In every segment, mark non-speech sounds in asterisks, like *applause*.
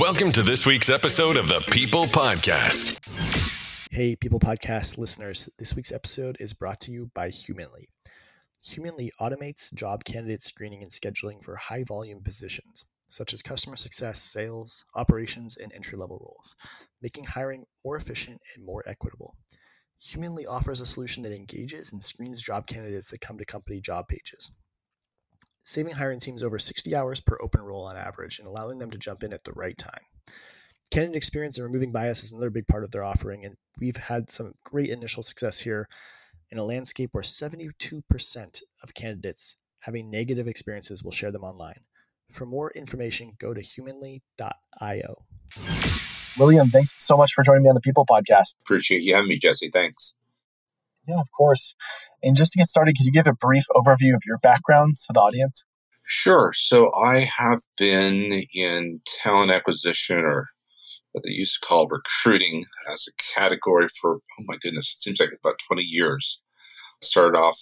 Welcome to this week's episode of the People Podcast. Hey, People Podcast listeners. This week's episode is brought to you by Humanly. Humanly automates job candidate screening and scheduling for high volume positions, such as customer success, sales, operations, and entry level roles, making hiring more efficient and more equitable. Humanly offers a solution that engages and screens job candidates that come to company job pages, saving hiring teams over 60 hours per open role on average and allowing them to jump in at the right time. Candidate experience and removing bias is another big part of their offering, and we've had some great initial success here in a landscape where 72% of candidates having negative experiences will share them online. For more information, go to humanly.io. William, thanks so much for joining me on the People Podcast. Appreciate you having me, Jesse. Thanks. Yeah, of course. And just to get started, could you give a brief overview of your background to the audience? Sure. So I have been in talent acquisition or what they used to call recruiting as a category for, oh my goodness, it seems like about 20 years. I started off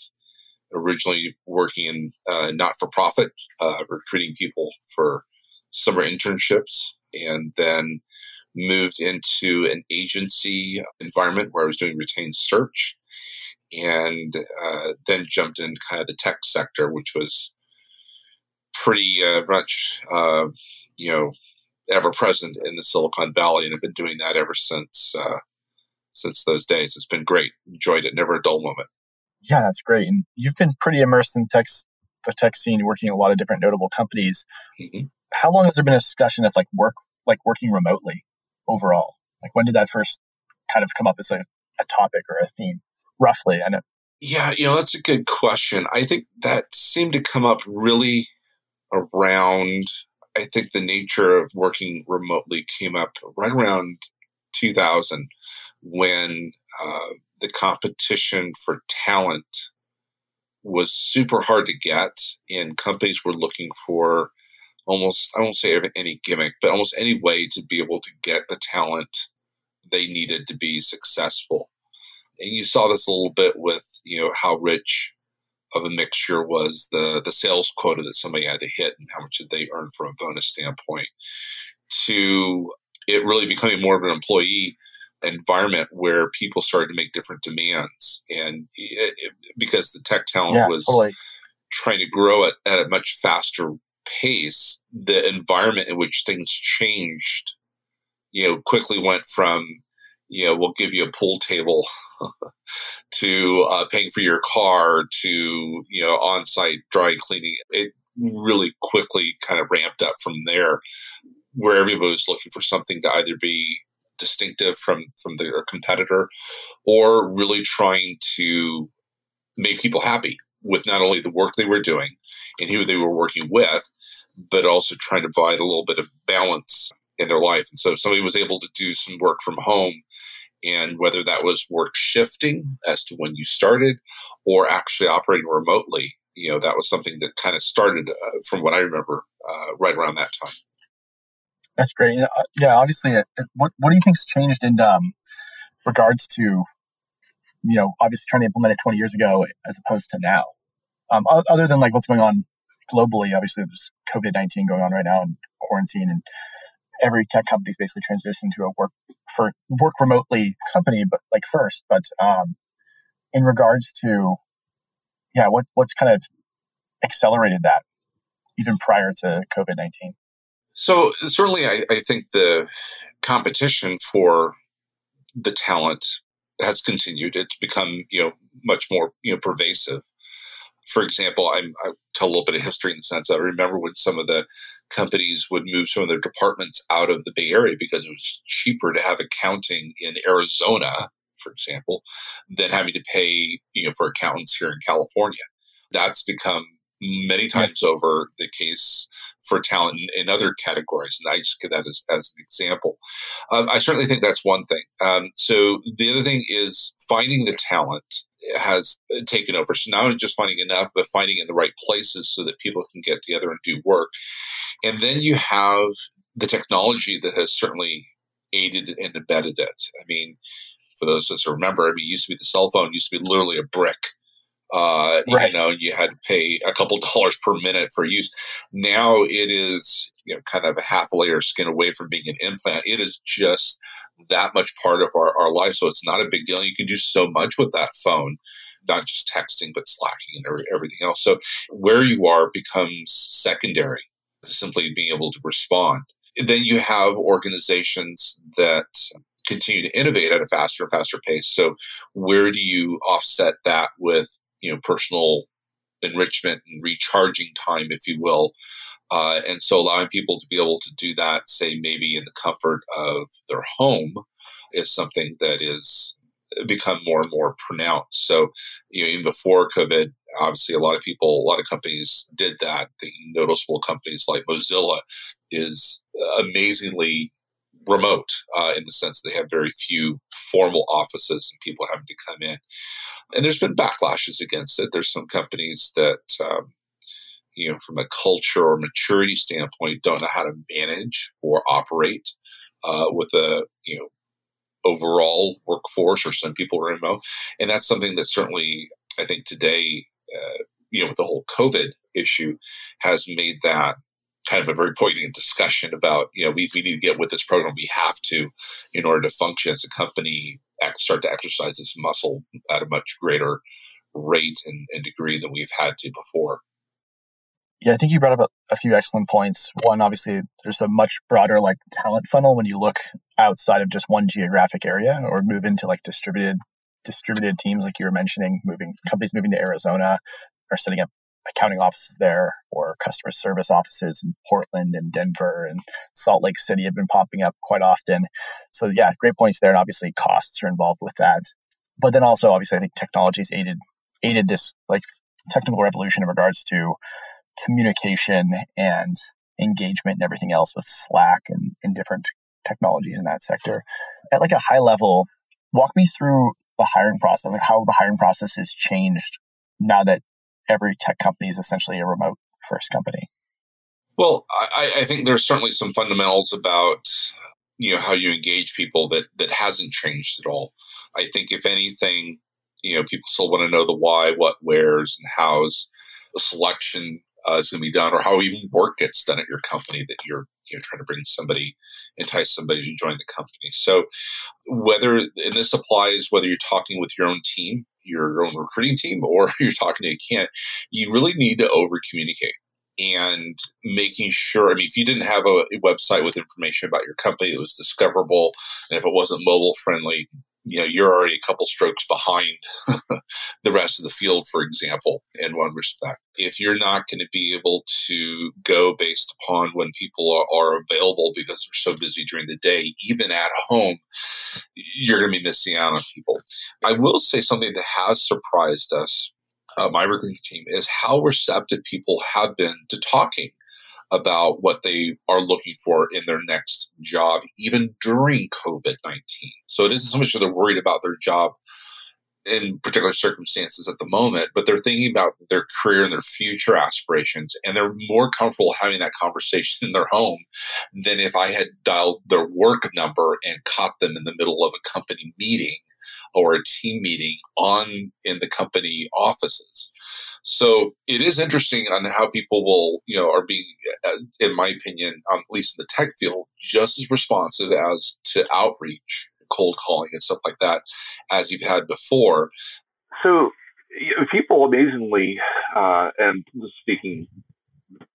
originally working in uh, not for profit, uh, recruiting people for summer internships, and then moved into an agency environment where I was doing retained search and uh, then jumped in kind of the tech sector, which was pretty uh, much, uh, you know, ever present in the Silicon Valley, and have been doing that ever since uh, since those days. It's been great. Enjoyed it. Never a dull moment. Yeah, that's great. And you've been pretty immersed in tech, the tech scene, working a lot of different notable companies. Mm-hmm. How long has there been a discussion of like work, like working remotely overall? Like when did that first kind of come up as a, a topic or a theme? Roughly? I know. Yeah, you know, that's a good question. I think that seemed to come up really around, I think the nature of working remotely came up right around 2000 when uh, the competition for talent was super hard to get, and companies were looking for almost, I won't say any gimmick, but almost any way to be able to get the talent they needed to be successful and you saw this a little bit with you know how rich of a mixture was the the sales quota that somebody had to hit and how much did they earn from a bonus standpoint to it really becoming more of an employee environment where people started to make different demands and it, it, because the tech talent yeah, was totally. trying to grow at, at a much faster pace the environment in which things changed you know quickly went from you know, we'll give you a pool table *laughs* to uh, paying for your car to, you know, on site dry cleaning. It really quickly kind of ramped up from there where everybody was looking for something to either be distinctive from, from their competitor or really trying to make people happy with not only the work they were doing and who they were working with, but also trying to provide a little bit of balance in their life. And so somebody was able to do some work from home, and whether that was work shifting as to when you started or actually operating remotely, you know, that was something that kind of started uh, from what I remember uh, right around that time. That's great. Yeah, obviously, uh, what what do you think's changed in um, regards to, you know, obviously trying to implement it 20 years ago as opposed to now? Um, other than like what's going on globally, obviously there's COVID 19 going on right now and quarantine and every tech company's basically transitioned to a work for work remotely company, but like first, but um, in regards to yeah, what what's kind of accelerated that even prior to COVID nineteen? So certainly, I, I think the competition for the talent has continued. It's become you know much more you know pervasive for example, I'm, I tell a little bit of history in the sense I remember when some of the companies would move some of their departments out of the Bay Area because it was cheaper to have accounting in Arizona, for example, than having to pay you know for accountants here in California. That's become many times over the case for talent in, in, other categories. And I just give that as, as an example. Um, I certainly think that's one thing. Um, so the other thing is finding the talent has taken over. So not just finding enough, but finding in the right places so that people can get together and do work. And then you have the technology that has certainly aided and embedded it. I mean, for those of us who remember, I mean, it used to be the cell phone used to be literally a brick Uh, right. You know, you had to pay a couple *laughs* dollars per minute for use. Now it is, you know, kind of a half a layer of skin away from being an implant. It is just that much part of our, our life. So it's not a big deal. You can do so much with that phone, not just texting, but slacking and everything else. So where you are becomes secondary to simply being able to respond. And then you have organizations that continue to innovate at a faster and faster pace. So where do you offset that with you know personal enrichment and recharging time, if you will. Uh, and so allowing people to be able to do that, say maybe in the comfort of their home, is something that is become more and more pronounced. So, you know, even before COVID, obviously a lot of people, a lot of companies did that. The noticeable companies like Mozilla is amazingly remote uh, in the sense they have very few formal offices and people having to come in. And there's been backlashes against it. There's some companies that, um, you know, from a culture or maturity standpoint, don't know how to manage or operate uh, with a, you know, overall workforce, or some people are remote. And that's something that certainly, I think today, uh, you know, with the whole COVID issue, has made that kind of a very poignant discussion about, you know, we, we need to get with this program. We have to, in order to function as a company, start to exercise this muscle at a much greater rate and, and degree than we've had to before. Yeah, I think you brought up a, a, few excellent points. One, obviously, there's a much broader like talent funnel when you look outside of just one geographic area or move into like distributed distributed teams, like you were mentioning, moving companies moving to Arizona or setting up accounting offices there or customer service offices in Portland and Denver and Salt Lake City have been popping up quite often. So yeah, great points there. And obviously costs are involved with that. But then also obviously I think technology's aided aided this like technical revolution in regards to communication and engagement and everything else with Slack and, and different technologies in that sector. At like a high level, walk me through the hiring process, like how the hiring process has changed now that every tech company is essentially a remote first company. Well, I, I think there's certainly some fundamentals about you know how you engage people that that hasn't changed at all. I think if anything, you know, people still want to know the why, what, where's, and how's the selection uh, is going to be done, or how even work gets done at your company that you're you know trying to bring somebody, entice somebody to join the company. So whether and this applies whether you're talking with your own team your own recruiting team or *laughs* you're talking to a candidate, you really need to over communicate and making sure. I mean, if you didn't have a, website with information about your company that was discoverable, and if it wasn't mobile friendly, you know you're already a couple strokes behind *laughs* the rest of the field for example in one respect. If you're not going to be able to go based upon when people are, are, available because they're so busy during the day even at home you're going to be missing out on people. I will say something that has surprised us uh, my recruiting team is how receptive people have been to talking about what they are looking for in their next job, even during COVID 19. So it isn't so much that they're worried about their job in particular circumstances at the moment, but they're thinking about their career and their future aspirations, and they're more comfortable having that conversation *laughs* in their home than if I had dialed their work number and caught them in the middle of a company meeting or a team meeting on in the company offices. So it is interesting on how people will, you know, are being, uh, in my opinion, um, at least in the tech field, just as responsive as to outreach, cold calling, and stuff like that as you've had before. So people amazingly, uh, and speaking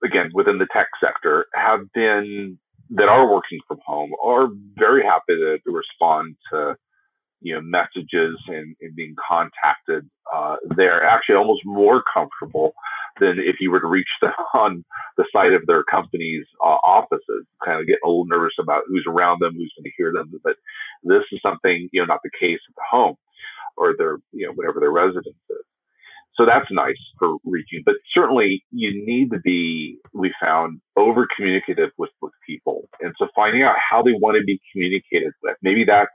again within the tech sector, have been that are working from home are very happy to, to respond to you know messages and, and being contacted uh, they're actually almost more comfortable than if you were to reach them *laughs* on the site of their company's uh, offices kind of get a little nervous about who's around them who's going to hear them. But this is something you know not the case at the home or their you know whatever their residence is. So that's nice for reaching but certainly you need to be we found over communicative with with people. And so finding out how they want to be communicated with maybe that's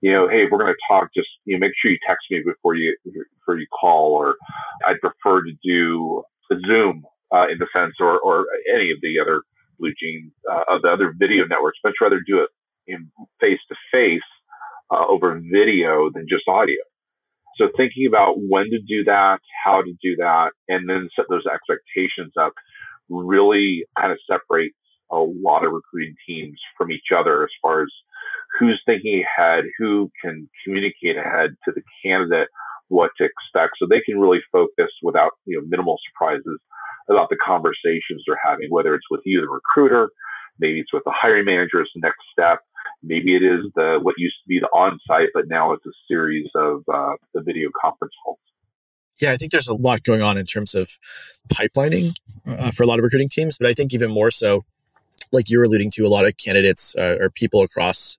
you know, hey, we're going to talk. Just you know, make sure you text me before you before you call, or I'd prefer to do a Zoom uh, in the sense, or or any of the other BlueJeans uh, of the other video networks. Much rather do it in face to face over video than just audio. So thinking about when to do that, how to do that, and then set those expectations up really kind of separates a lot of recruiting teams from each other as far as who's thinking ahead, who can communicate ahead to the candidate what to expect so they can really focus without you know minimal surprises about the conversations they're having, whether it's with you, the recruiter, maybe it's with the hiring manager as the next step, maybe it is the what used to be the on-site, but now it's a series of uh, the video conference calls. Yeah, I think there's a lot going on in terms of pipelining uh, for a lot of recruiting teams, but I think even more so, like you're alluding to, a lot of candidates uh, or people across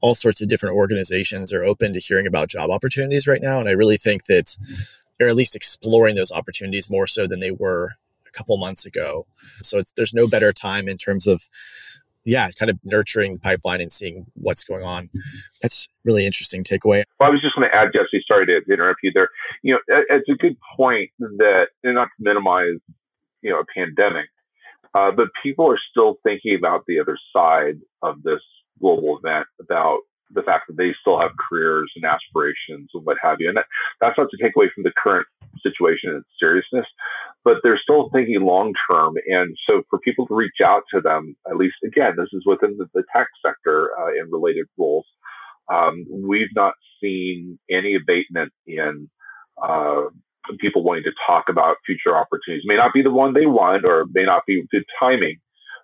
all sorts of different organizations are open to hearing about job opportunities right now. And I really think that they're at least exploring those opportunities more so than they were a couple months ago. So there's no better time in terms of, yeah, kind of nurturing the pipeline and seeing what's going on. That's really interesting takeaway. Well, I was just going to add, Jesse, sorry to interrupt you there. You know, it's a good point that, not to minimize, you know, a pandemic, uh, but people are still thinking about the other side of this global event about the fact that they still have careers and aspirations and what have you. And that, that's not to take away from the current situation and seriousness, but they're still thinking long term. And so for people to reach out to them, at least again, this is within the, the tech sector uh, and related roles. Um, we've not seen any abatement in uh, people wanting to talk about future opportunities. May not be the one they want, or may not be good timing,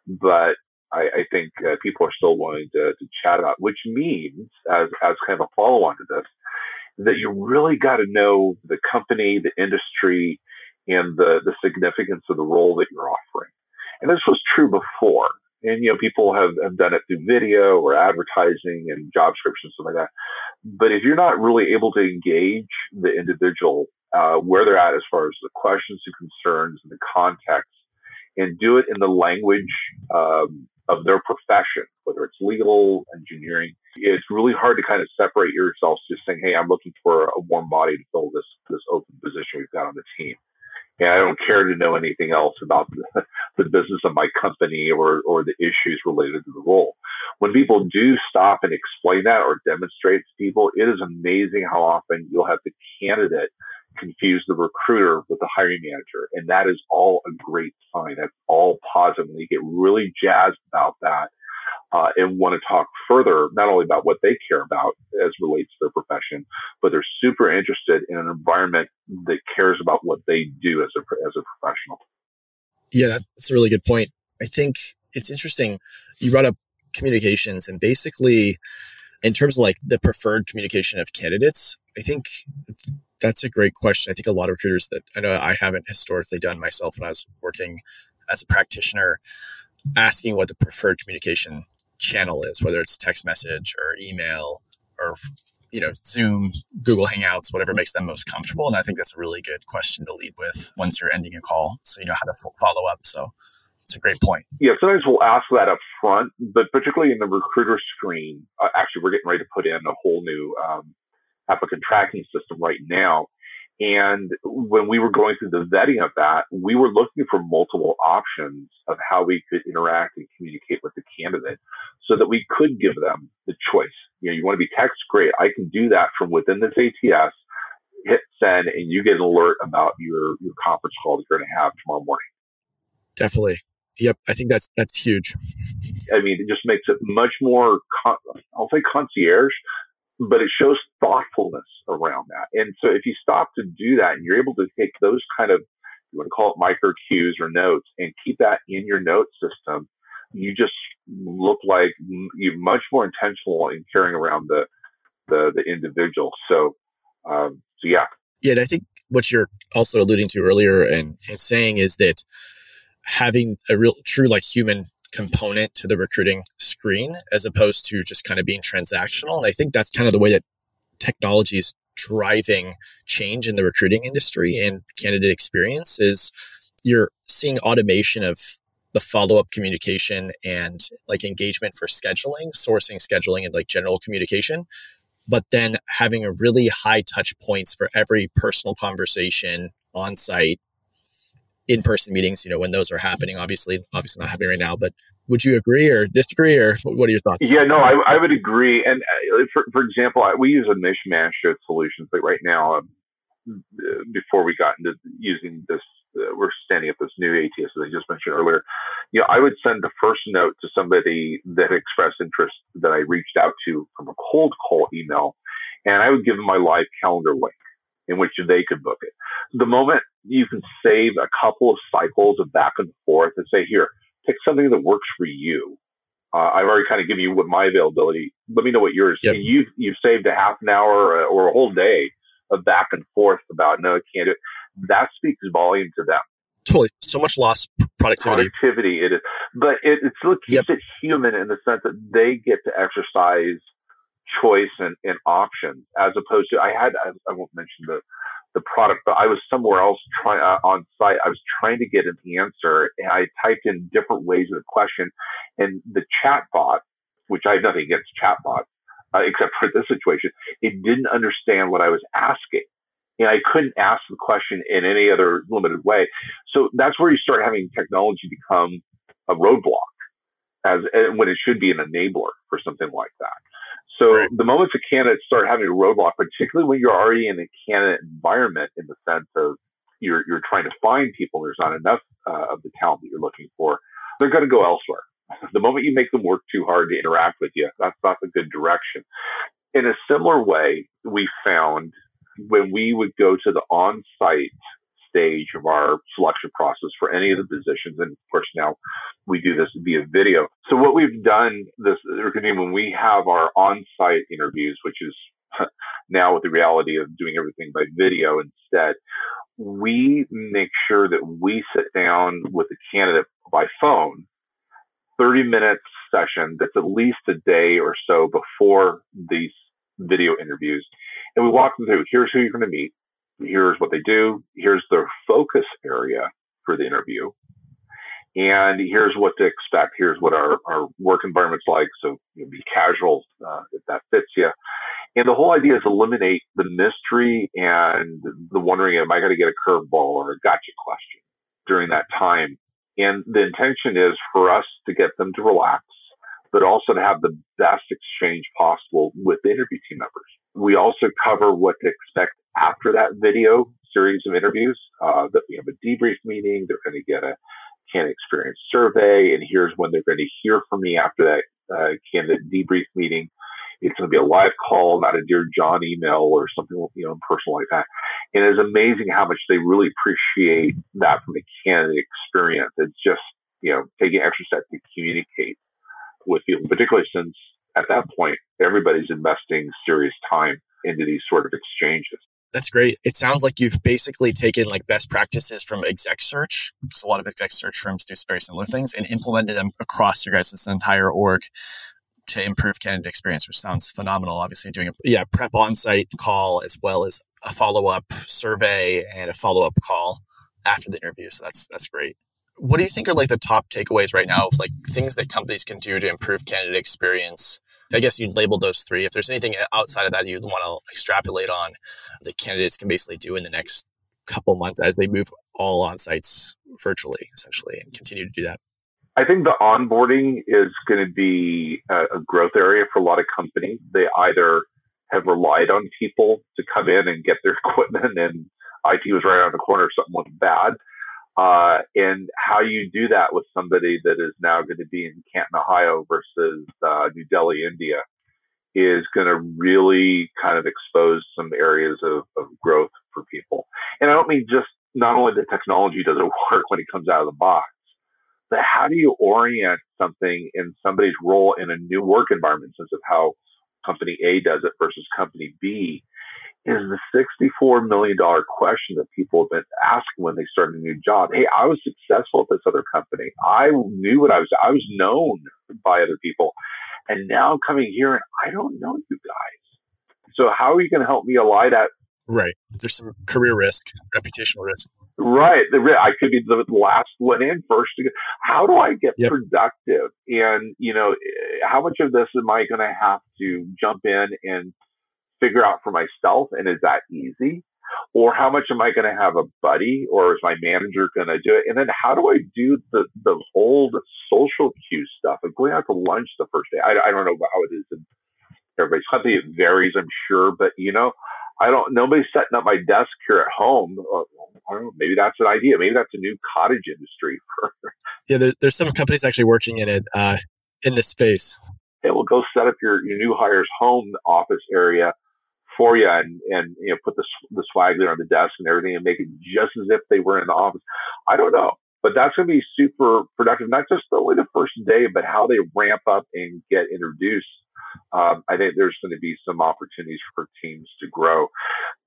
but I, I think uh, people are still willing to, to chat about, which means, as, as kind of a follow on to this, that you really got to know the company, the industry, and the, the significance of the role that you're offering. And this was true before. And, you know, people have, have done it through video or advertising and job descriptions, stuff like that. But if you're not really able to engage the individual uh, where they're at as far as the questions and concerns and the context, and do it in the language um, of their profession, whether it's legal, engineering. It's really hard to kind of separate yourselves just saying, Hey, I'm looking for a warm body to fill this, this open position we've got on the team. And I don't care to know anything else about the, *laughs* the business of my company or, or the issues related to the role. When people do stop and explain that or demonstrate to people, it is amazing how often you'll have the candidate confuse the recruiter with the hiring manager. And that is all a great sign. That's all positive. And they get really jazzed about that uh, and want to talk further, not only about what they care about as relates to their profession, but they're super interested in an environment that cares about what they do as a, as a professional. Yeah, that's a really good point. I think it's interesting. You brought up communications and basically in terms of like the preferred communication of candidates, I think that's a great question. I think a lot of recruiters that I know I haven't historically done myself when I was working as a practitioner, asking what the preferred communication channel is, whether it's text message or email or you know Zoom, Google Hangouts, whatever makes them most comfortable. And I think that's a really good question to lead with once you're ending a call, so you know how to follow up. So it's a great point. Yeah, sometimes we'll ask that up front, but particularly in the recruiter screen, uh, actually, we're getting ready to put in a whole new um, applicant tracking system right now. And when we were going through the vetting of that, we were looking for multiple options of how we could interact and communicate with the candidate so that we could give them the choice. You know, you want to be text? Great. I can do that from within this ATS, hit send, and you get an alert about your, your conference call that you're going to have tomorrow morning. Definitely. Yep. I think that's, that's huge. I mean, it just makes it much more, con- I'll say concierge, but it shows thoughtfulness around that. And so if you stop to do that and you're able to take those kind of, you want to call it micro cues or notes and keep that in your note system, you just look like you're much more intentional in carrying around the, the, the individual. So, um, so yeah. Yeah. And I think what you're also alluding to earlier and, and saying is that having a real true like human component to the recruiting screen as opposed to just kind of being transactional. And I think that's kind of the way that technology is driving change in the recruiting industry and candidate experience is you're seeing automation of the follow-up communication and like engagement for scheduling, sourcing, scheduling, and like general communication. But then having a really high touch points for every personal conversation on site in-person meetings, you know, when those are happening, obviously, obviously not happening right now, but Would you agree or disagree, or what are your thoughts? Yeah, no, I, I would agree. And uh, for, for example, we use a mishmash of solutions. but right now, um, before we got into using this, uh, we're standing up this new ATS as I just mentioned earlier. You know, I would send the first note to somebody that expressed interest that I reached out to from a cold call email, and I would give them my live calendar link in which they could book it. The moment you can save a couple of cycles of back and forth and say, here, pick something that works for you. Uh, I've already kind of given you what my availability. Let me know what yours. Yep. you've you've saved a half an hour or a whole day of back and forth about no, I can't do it. That speaks volume to them. Totally, so much lost productivity. Productivity, it is, but it, it still keeps yep. it human in the sense that they get to exercise choice and, and options as opposed to I had I, I won't mention the the product, but I was somewhere else trying uh, on site. I was trying to get an answer, and I typed in different ways of the question, and the chat bot, which I have nothing against chatbots, uh, *laughs* except for this situation, it didn't understand what I was asking. And I couldn't ask the question in any other limited way. So that's where you start having technology become a roadblock as when it should be an enabler for something like that. So right. the moment the candidates start having a roadblock, particularly when you're already in a candidate environment in the sense of you're, you're trying to find people, there's not enough uh, of the talent that you're looking for, they're going to go elsewhere. *laughs* The moment you make them work too hard to interact with you, that's not the good direction. In a similar way, we found when we would go to the on-site stage of our selection process for any of the positions. And of course, now we do this via video. So what we've done this, when we have our on-site interviews, which is *laughs* now with the reality of doing everything by video instead, we make sure that we sit down with the candidate by phone, 30 minutes session that's at least a day or so before these video interviews. And we walk them through, here's who you're going to meet here's what they do, here's their focus area for the interview, and here's what to expect. Here's what our, our work environment's like. So you know, be casual uh, if that fits you. And the whole idea is eliminate the mystery and the wondering, am I going to get a curveball or a gotcha question during that time? And the intention is for us to get them to relax, but also to have the best exchange possible with the interview team members. We also cover what to expect after that video series of interviews. Uh, that we have a debrief meeting. They're going to get a candidate experience survey, and here's when they're going to hear from me after that uh, candidate debrief meeting. It's going to be a live call, not a dear John email or something you know personal like that. And it's amazing how much they really appreciate that from a candidate experience. It's just you know taking extra steps to communicate with people, particularly since at that point everybody's investing serious time into these sort of exchanges. That's great. It sounds like you've basically taken like best practices from exec search, because a lot of exec search firms do very similar things, and implemented them across your guys' entire org to improve candidate experience, which sounds phenomenal. Obviously, doing a yeah prep on-site call as well as a follow-up survey and a follow-up call after the interview. So that's that's great. What do you think are like the top takeaways right now of like things that companies can do to improve candidate experience I guess you'd label those three. If there's anything outside of that you'd want to extrapolate on, the candidates can basically do in the next couple months as they move all on sites virtually, essentially, and continue to do that. I think the onboarding is going to be a, growth area for a lot of companies. They either have relied on people to come in and get their *laughs* equipment and IT was right around the corner if something went bad, uh, and how you do that with somebody that is now going to be in Canton, Ohio versus uh, New Delhi, India, is going to really kind of expose some areas of, of growth for people. And I don't mean just not only the technology doesn't *laughs* work when it comes out of the box, but how do you orient something in somebody's role in a new work environment, in sense of how company A does it versus company B, is the $64 million question that people have been asking when they start a new job. Hey, I was successful at this other company. I knew what I was, I was known by other people. And now I'm coming here and I don't know you guys. So how are you going to help me ally that? Right. There's some career risk, reputational risk. Right. I could be the last one in first. How do I get yep. productive? And, you know, eh, how much of this am I going to have to jump in and figure out for myself. And is that easy? or how much am I going to have a buddy or is my manager going to do it? And then how do I do the, the old social cue stuff of going out to lunch the first day? I, I don't know how it is in everybody's company. It varies, I'm sure, but you know, I don't, nobody's setting up my desk here at home. Uh, I don't know, maybe that's an idea. Maybe that's a new cottage industry. *laughs* yeah, there, there's some companies actually working in it, uh, in this space. Hey, well, go set up your, your new hires home office area for you and, and you know put the the swag there on the desk and everything and make it just as if they were in the office. I don't know, but that's going to be super productive. Not just only the first day, but how they ramp up and get introduced. Um, I think there's going to be some opportunities for teams to grow.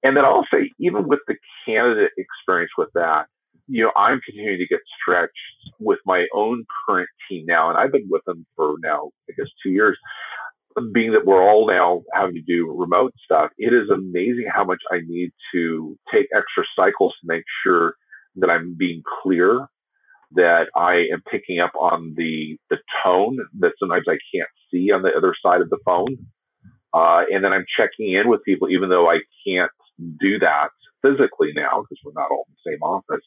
And then I'll say, even with the candidate experience with that, you know, I'm continuing to get stretched with my own current team now, and I've been with them for now, I guess, two years being that we're all now having to do remote stuff, it is amazing how much I need to take extra cycles to make sure that I'm being clear, that I am picking up on the the tone that sometimes I can't see on the other side of the phone, uh, and then I'm checking in with people even though I can't do that physically now because we're not all in the same office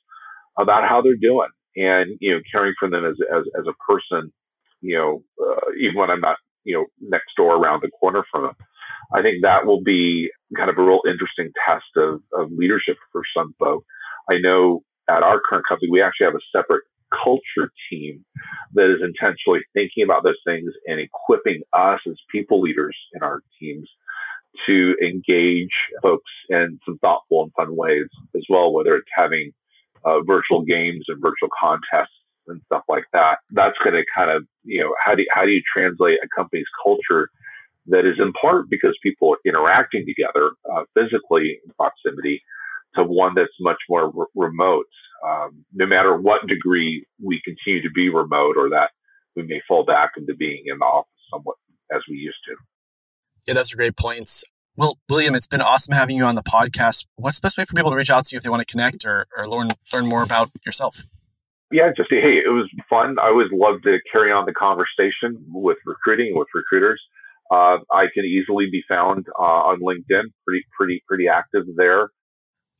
about how they're doing. And you know caring for them as as as a person you know, uh, even when I'm not you know, next door around the corner from them. I think that will be kind of a real interesting test of, of leadership for some folks. I know at our current company, we actually have a separate culture team that is intentionally thinking about those things and equipping us as people leaders in our teams to engage folks in some thoughtful and fun ways as well, whether it's having uh, virtual games and virtual contests and stuff like that. That's going to kind of, you know, how do you, how do you translate a company's culture that is in part because people are interacting together uh, physically in proximity to one that's much more re- remote. Um, no matter what degree we continue to be remote or that we may fall back into being in the office somewhat as we used to. Yeah, that's a great point. Well, William, it's been awesome having you on the podcast. What's the best way for people to reach out to you if they want to connect or, or learn learn more about yourself? Yeah, just hey, it was fun. I always love to carry on the conversation with recruiting with recruiters. Uh, I can easily be found uh, on LinkedIn, pretty pretty pretty active there.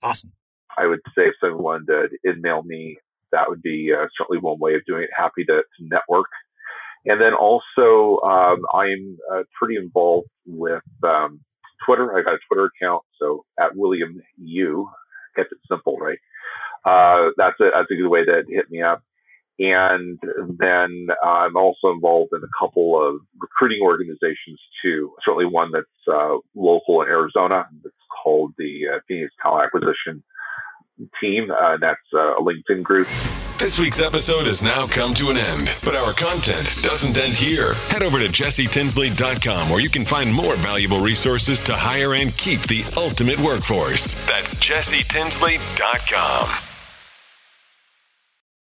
Awesome. I would say if someone did email me, that would be uh, certainly one way of doing it. Happy to, to network. And then also, um, I'm uh, pretty involved with um, Twitter. I got a Twitter account, so at William U. Kept it simple, right? Uh, that's a that's a good way to hit me up. And then uh, I'm also involved in a couple of recruiting organizations too. Certainly one that's uh, local in Arizona. It's called the uh, Phoenix Talent Acquisition Team. Uh, that's uh, a LinkedIn group. This week's episode has now come to an end, but our content doesn't end here. Head over to jessetinsley.com where you can find more valuable resources to hire and keep the ultimate workforce. That's jessetinsley.com.